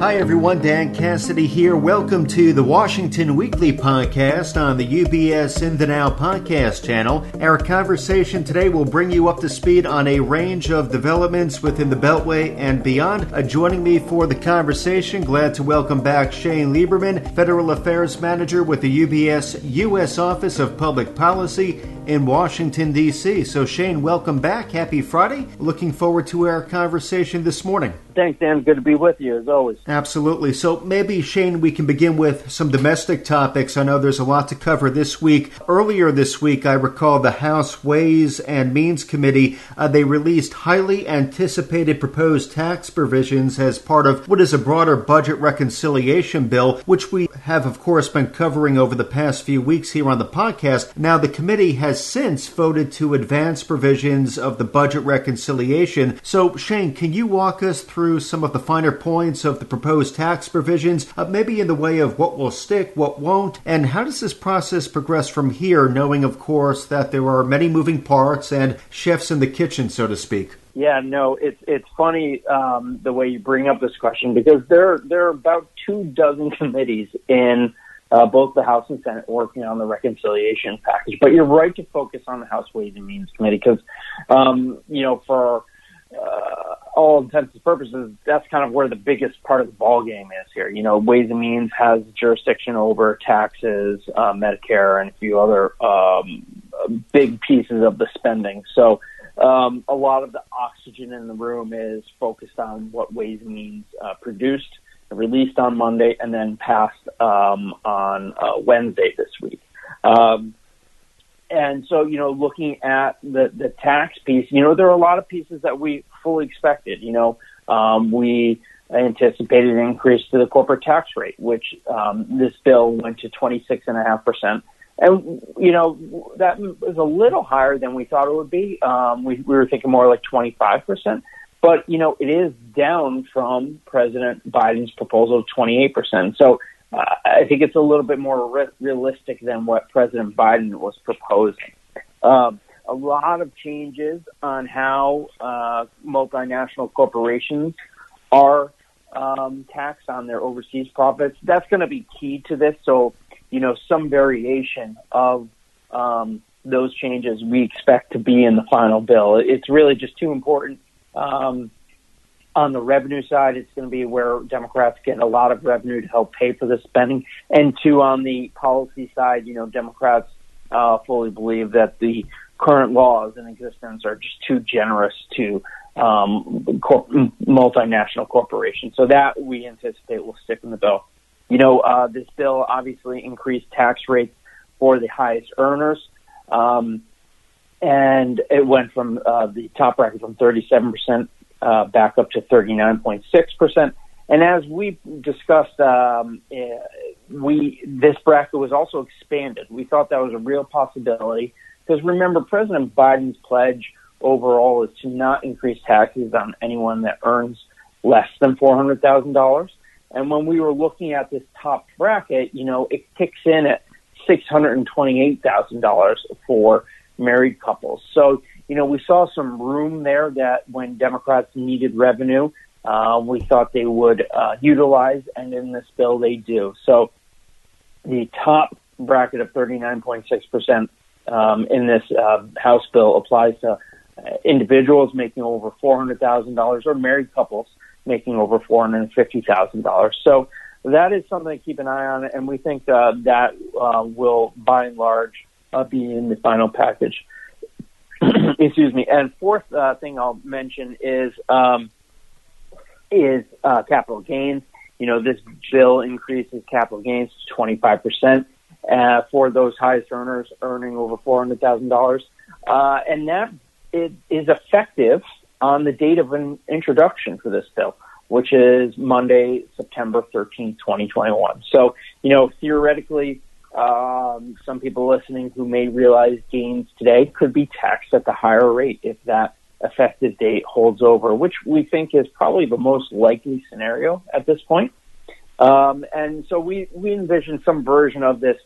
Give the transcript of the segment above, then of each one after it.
Hi, everyone. Dan Cassidy here. Welcome to the Washington Weekly Podcast on the UBS In the Now podcast channel. Our conversation today will bring you up to speed on a range of developments within the Beltway and beyond. Uh, joining me for the conversation, glad to welcome back Shane Lieberman, Federal Affairs Manager with the UBS U.S. Office of Public Policy in Washington, D.C. So, Shane, welcome back. Happy Friday. Looking forward to our conversation this morning. Thanks, Dan. Good to be with you as always. Absolutely. So maybe, Shane, we can begin with some domestic topics. I know there's a lot to cover this week. Earlier this week, I recall the House Ways and Means Committee, uh, they released highly anticipated proposed tax provisions as part of what is a broader budget reconciliation bill, which we have, of course, been covering over the past few weeks here on the podcast. Now, the committee has since voted to advance provisions of the budget reconciliation. So, Shane, can you walk us through through some of the finer points of the proposed tax provisions, uh, maybe in the way of what will stick, what won't, and how does this process progress from here, knowing, of course, that there are many moving parts and chefs in the kitchen, so to speak? Yeah, no, it's it's funny um, the way you bring up this question because there there are about two dozen committees in uh, both the House and Senate working on the reconciliation package. But you're right to focus on the House Ways and Means Committee because um, you know for uh, all intents and purposes, that's kind of where the biggest part of the ball game is here. You know, Ways and Means has jurisdiction over taxes, uh, Medicare, and a few other um, big pieces of the spending. So um, a lot of the oxygen in the room is focused on what Ways and Means uh, produced, released on Monday, and then passed um, on uh, Wednesday this week. Um, and so, you know, looking at the, the tax piece, you know, there are a lot of pieces that we fully expected. You know, um, we anticipated an increase to the corporate tax rate, which um, this bill went to 26.5%. And, you know, that was a little higher than we thought it would be. Um, we, we were thinking more like 25%. But, you know, it is down from President Biden's proposal of 28%. So uh, I think it's a little bit more re- realistic than what President Biden was proposing. Um, a lot of changes on how uh, multinational corporations are um, taxed on their overseas profits. That's going to be key to this. So, you know, some variation of um, those changes we expect to be in the final bill. It's really just too important. Um, on the revenue side, it's going to be where Democrats get a lot of revenue to help pay for the spending. And two, on the policy side, you know, Democrats uh, fully believe that the current laws in existence are just too generous to um, cor- multinational corporations. So that we anticipate will stick in the bill. You know, uh, this bill obviously increased tax rates for the highest earners. Um, and it went from uh, the top bracket from 37% uh, back up to 39.6%. And as we discussed, um, eh, we this bracket was also expanded. We thought that was a real possibility because remember, President Biden's pledge overall is to not increase taxes on anyone that earns less than four hundred thousand dollars. And when we were looking at this top bracket, you know, it kicks in at six hundred and twenty-eight thousand dollars for married couples. So you know, we saw some room there that when Democrats needed revenue, uh, we thought they would uh, utilize, and in this bill they do. So the top bracket of 39.6% um, in this uh, House bill applies to uh, individuals making over $400,000 or married couples making over $450,000. So that is something to keep an eye on, and we think uh, that uh, will, by and large, uh, be in the final package. excuse me. And fourth uh, thing I'll mention is um, is uh, capital gains. You know, this bill increases capital gains to 25 percent uh, for those highest earners earning over four hundred thousand uh, dollars, and that it is effective on the date of an introduction for this bill, which is Monday, September 13, 2021. So, you know, theoretically, um, some people listening who may realize gains today could be taxed at the higher rate if that effective date holds over, which we think is probably the most likely scenario at this point. Um, and so we, we envision some version of this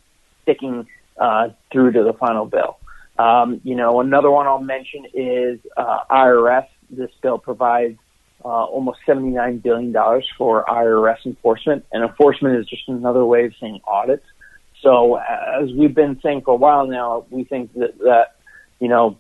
sticking uh, through to the final bill. Um, you know, another one I'll mention is uh, IRS. This bill provides uh, almost $79 billion for IRS enforcement. And enforcement is just another way of saying audits. So as we've been saying for a while now, we think that, that you know,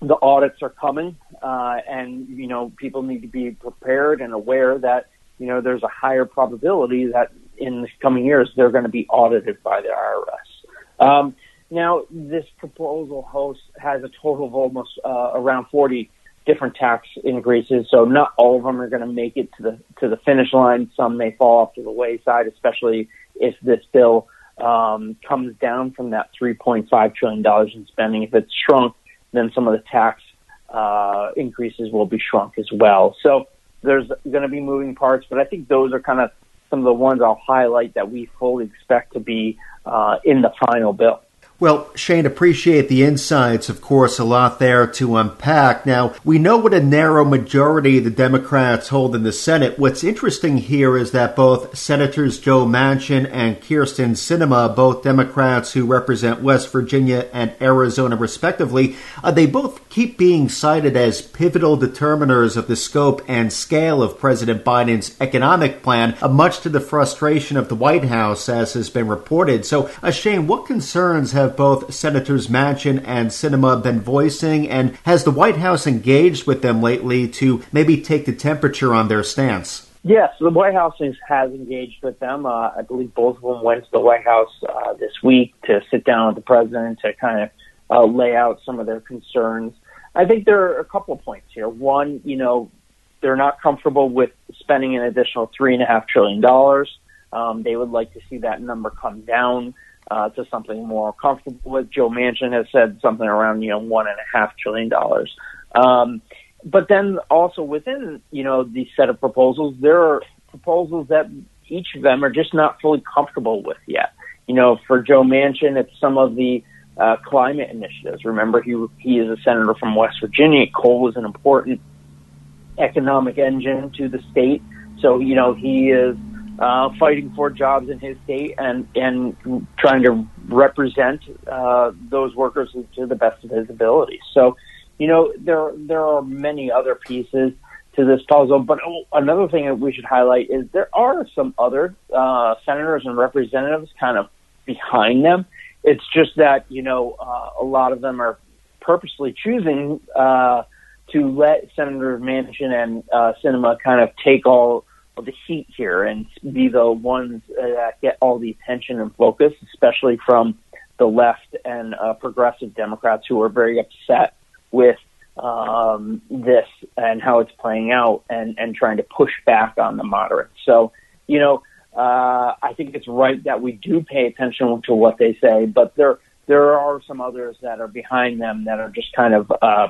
the audits are coming, uh, and, you know, people need to be prepared and aware that, you know, there's a higher probability that in the coming years they're going to be audited by the IRS. Um, now, this proposal host has a total of almost uh, around 40 different tax increases. So not all of them are going to make it to the to the finish line. Some may fall off to the wayside, especially if this bill um, comes down from that 3.5 trillion dollars in spending. If it's shrunk, then some of the tax uh, increases will be shrunk as well. So there's going to be moving parts, but I think those are kind of some of the ones I'll highlight that we fully expect to be uh, in the final bill. Well, Shane, appreciate the insights. Of course, a lot there to unpack. Now, we know what a narrow majority the Democrats hold in the Senate. What's interesting here is that both Senators Joe Manchin and Kyrsten Sinema, both Democrats who represent West Virginia and Arizona respectively, uh, they both keep being cited as pivotal determiners of the scope and scale of President Biden's economic plan, uh, much to the frustration of the White House, as has been reported. So, uh, Shane, what concerns have both Senators Manchin and Sinema been voicing, and has the White House engaged with them lately to maybe take the temperature on their stance? Yes, the White House has engaged with them. Uh, I believe both of them went to the White House uh, this week to sit down with the president to kind of uh, lay out some of their concerns. I think there are a couple of points here. One, you know, they're not comfortable with spending an additional three and a half trillion dollars. Um, they would like to see that number come down uh, to something more comfortable with. Joe Manchin has said something around you know one and a half trillion dollars. Um, but then also within you know the set of proposals, there are proposals that each of them are just not fully comfortable with yet. You know, for Joe Manchin, it's some of the uh, climate initiatives. Remember, he he is a senator from West Virginia. Coal is an important economic engine to the state. So you know he is uh, fighting for jobs in his state and and trying to represent uh, those workers to the best of his ability. So, you know, there there are many other pieces to this puzzle. But another thing that we should highlight is there are some other uh, senators and representatives kind of behind them. It's just that you know uh, a lot of them are purposely choosing uh, to let Senator Manchin and uh, Sinema kind of take all the heat here and be the ones that get all the attention and focus, especially from the left and uh, progressive Democrats who are very upset with um, this and how it's playing out and, and trying to push back on the moderates. So, you know, uh, I think it's right that we do pay attention to what they say, but there there are some others that are behind them that are just kind of uh,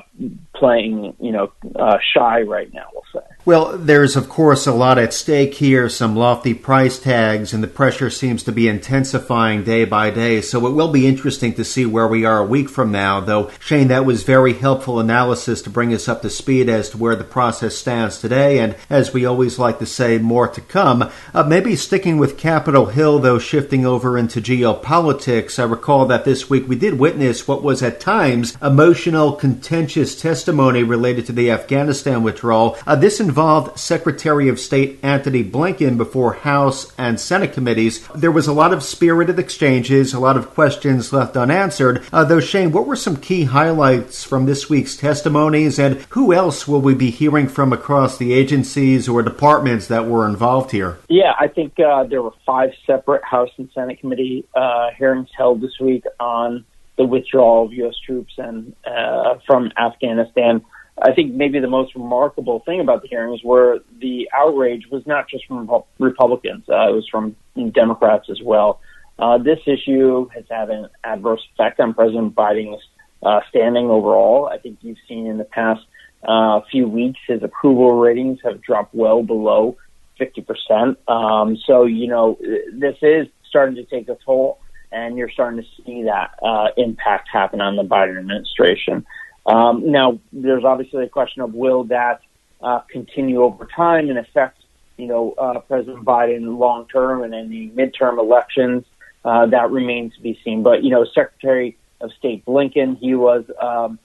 playing, you know, uh, shy right now. We'll say. Well, there's of course a lot at stake here, some lofty price tags, and the pressure seems to be intensifying day by day. So it will be interesting to see where we are a week from now. Though Shane, that was very helpful analysis to bring us up to speed as to where the process stands today, and as we always like to say, more to come. Uh, maybe sticking with Capitol Hill, though, shifting over into geopolitics. I recall that this week we did witness what was at times emotional, contentious testimony related to the Afghanistan withdrawal. Uh, this involved Secretary of State Antony Blinken before House and Senate committees. There was a lot of spirited exchanges, a lot of questions left unanswered. Uh, though, Shane, what were some key highlights from this week's testimonies, and who else will we be hearing from across the agencies or departments that were involved here? Yeah, I think uh, there were five separate House and Senate committee uh, hearings held this week on on the withdrawal of U.S. troops and uh, from Afghanistan. I think maybe the most remarkable thing about the hearings were the outrage was not just from Republicans; uh, it was from Democrats as well. Uh, this issue has had an adverse effect on President Biden's uh, standing overall. I think you've seen in the past uh, few weeks his approval ratings have dropped well below 50%. Um, so, you know, this is starting to take a toll and you're starting to see that uh, impact happen on the Biden administration. Um, now, there's obviously a question of will that uh, continue over time and affect, you know, uh, President Biden long term and in the midterm elections. Uh, that remains to be seen. But you know, Secretary of State Blinken, he was um,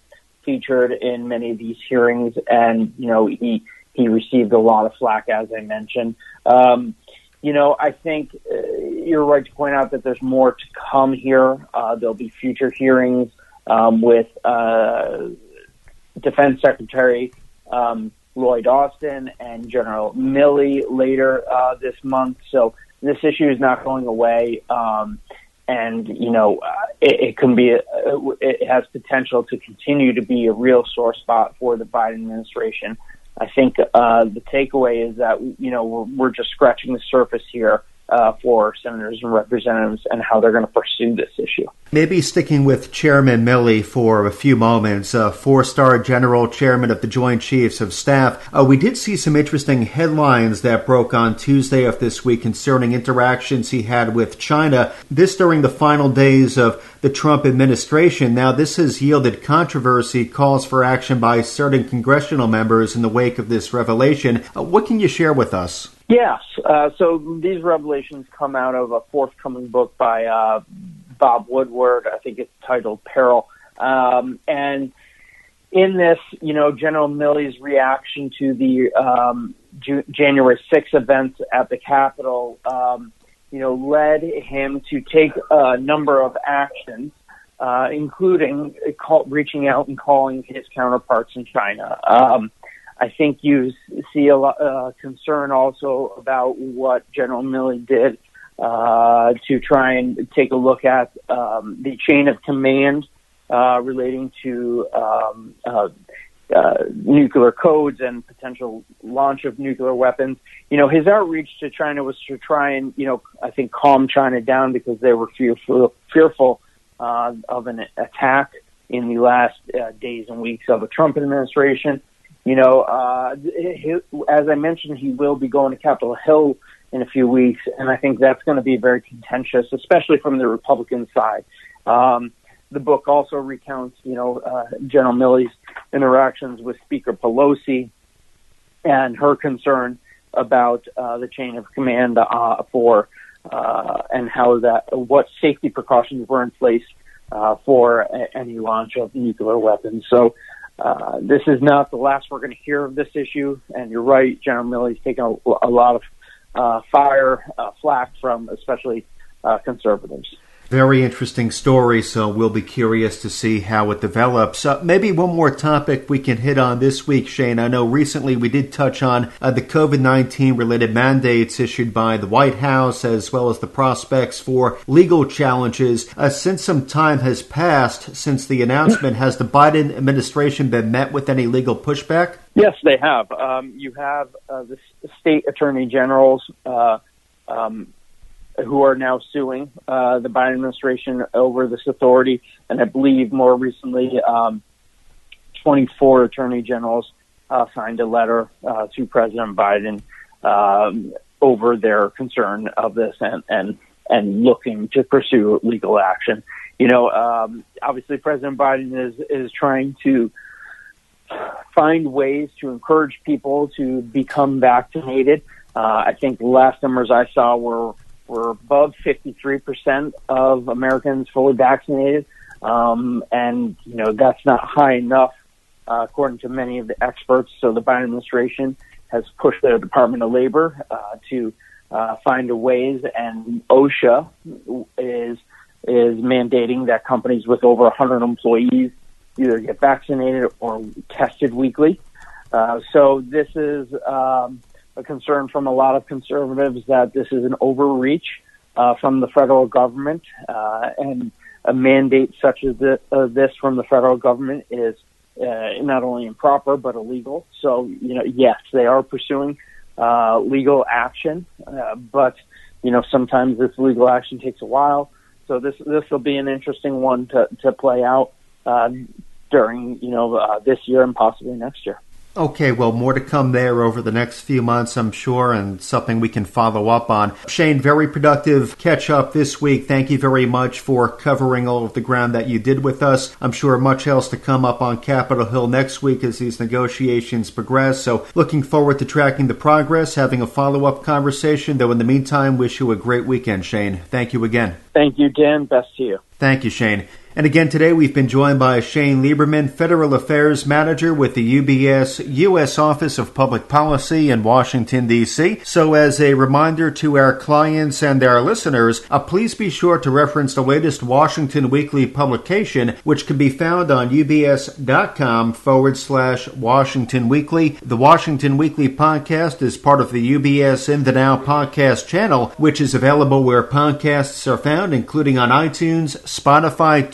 featured in many of these hearings, and you know, he he received a lot of flack, as I mentioned. Um, you know, I think uh, you're right to point out that there's more to come here. Uh, there'll be future hearings um, with uh, Defense Secretary um, Lloyd Austin and General Milley later uh, this month. So this issue is not going away. Um, and you know uh, it, it, can be a, it has potential to continue to be a real sore spot for the Biden administration. I think uh, the takeaway is that you know we're, we're just scratching the surface here uh, for senators and representatives and how they're going to pursue this issue. Maybe sticking with Chairman Milley for a few moments, uh, four-star general chairman of the Joint Chiefs of Staff. Uh, we did see some interesting headlines that broke on Tuesday of this week concerning interactions he had with China. This during the final days of the Trump administration. Now, this has yielded controversy, calls for action by certain congressional members in the wake of this revelation. Uh, what can you share with us? Yes. Uh, so these revelations come out of a forthcoming book by uh, Bob Woodward. I think it's titled Peril. Um, and in this, you know, General Milley's reaction to the um, January 6th events at the Capitol, um, you know, led him to take a number of actions, uh, including call, reaching out and calling his counterparts in China. Um, I think you see a lot uh, concern also about what General Milley did uh, to try and take a look at um, the chain of command uh, relating to um, uh, uh, nuclear codes and potential launch of nuclear weapons. You know, his outreach to China was to try and, you know, I think calm China down because they were fearful, fearful uh, of an attack in the last days and weeks of the Trump administration. You know, uh, as I mentioned, he will be going to Capitol Hill in a few weeks, and I think that's going to be very contentious, especially from the Republican side. Um, the book also recounts, you know, uh, General Milley's interactions with Speaker Pelosi and her concern about uh, the chain of command uh, for uh, and how that what safety precautions were in place uh, for any launch of nuclear weapons. So uh, this is not the last we're going to hear of this issue. And you're right, General Milley's taken a, a lot of uh, fire, uh, flack from especially uh, conservatives. Very interesting story, so we'll be curious to see how it develops. Uh, maybe one more topic we can hit on this week, Shane. I know recently we did touch on uh, the COVID 19 related mandates issued by the White House, as well as the prospects for legal challenges. Uh, since some time has passed since the announcement, has the Biden administration been met with any legal pushback? Yes, they have. Um, you have uh, the state attorney generals. Uh, um, who are now suing uh, the Biden administration over this authority, and I believe more recently, um, 24 attorney generals uh, signed a letter uh, to President Biden um, over their concern of this and and and looking to pursue legal action. You know, um, obviously, President Biden is is trying to find ways to encourage people to become vaccinated. Uh, I think the last numbers I saw were we're above 53% of Americans fully vaccinated. Um, and, you know, that's not high enough, uh, according to many of the experts. So the Biden administration has pushed the Department of Labor uh, to uh, find a ways, and OSHA is is mandating that companies with over 100 employees either get vaccinated or tested weekly. Uh, so this is um, a concern from a lot of conservatives that this is an overreach uh, from the federal government, uh, and a mandate such as this, uh, this from the federal government is uh, not only improper but illegal. So, you know, yes, they are pursuing uh, legal action, uh, but you know, sometimes this legal action takes a while. So this this will be an interesting one to to play out during you know this year and possibly next year. Okay, well, more to come there over the next few months, I'm sure, and something we can follow up on. Shane, very productive catch up this week. Thank you very much for covering all of the ground that you did with us. I'm sure much else to come up on Capitol Hill next week as these negotiations progress. So, looking forward to tracking the progress, having a follow up conversation. Though, in the meantime, wish you a great weekend, Shane. Thank you again. Thank you, Dan. Best to you. Thank you, Shane. And again today we've been joined by Shane Lieberman, Federal Affairs Manager with the UBS U.S. Office of Public Policy in Washington, D.C. So as a reminder to our clients and our listeners, uh, please be sure to reference the latest Washington Weekly publication, which can be found on ubs.com forward slash Washington Weekly. The Washington Weekly podcast is part of the UBS In the Now podcast channel, which is available where podcasts are found, including on iTunes, Spotify,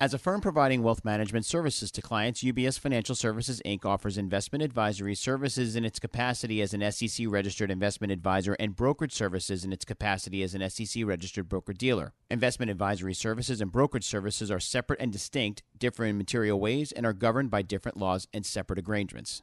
As a firm providing wealth management services to clients, UBS Financial Services Inc. offers investment advisory services in its capacity as an SEC registered investment advisor and brokerage services in its capacity as an SEC registered broker dealer. Investment advisory services and brokerage services are separate and distinct, differ in material ways, and are governed by different laws and separate arrangements.